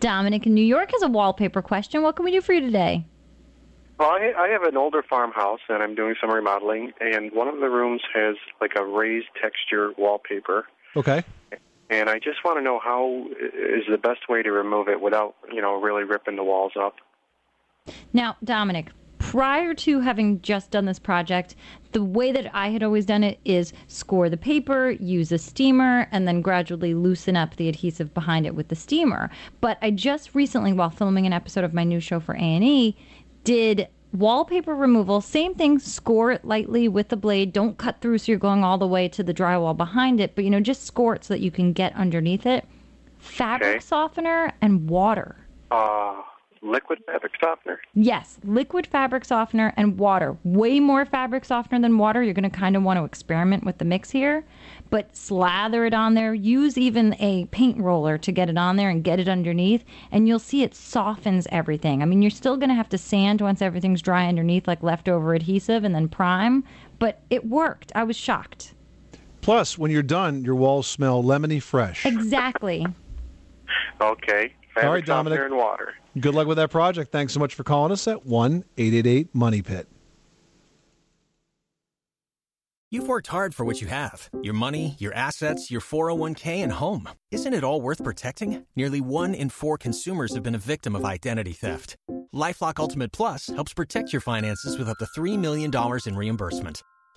Dominic in New York has a wallpaper question. What can we do for you today? Well, I, I have an older farmhouse and I'm doing some remodeling, and one of the rooms has like a raised texture wallpaper. Okay. And I just want to know how is the best way to remove it without, you know, really ripping the walls up. Now, Dominic, prior to having just done this project, the way that I had always done it is score the paper, use a steamer, and then gradually loosen up the adhesive behind it with the steamer. But I just recently, while filming an episode of my new show for A&E, did wallpaper removal. Same thing, score it lightly with the blade. Don't cut through so you're going all the way to the drywall behind it, but you know, just score it so that you can get underneath it. Fabric Okay. softener and water. Uh, liquid fabric softener? Yes, liquid fabric softener and water. Way more fabric softener than water. You're going to kind of want to experiment with the mix here, but slather it on there. Use even a paint roller to get it on there and get it underneath, and you'll see it softens everything. I mean, you're still going to have to sand once everything's dry underneath, like leftover adhesive, and then prime, but it worked. I was shocked. Plus, when you're done, your walls smell lemony fresh. Exactly. Okay. Fabric All right, Dominic. and water. Good luck with that project. Thanks so much for calling us at 1 888 Money Pit. You've worked hard for what you have your money, your assets, your 401k, and home. Isn't it all worth protecting? Nearly one in four consumers have been a victim of identity theft. Lifelock Ultimate Plus helps protect your finances with up to $3 million in reimbursement.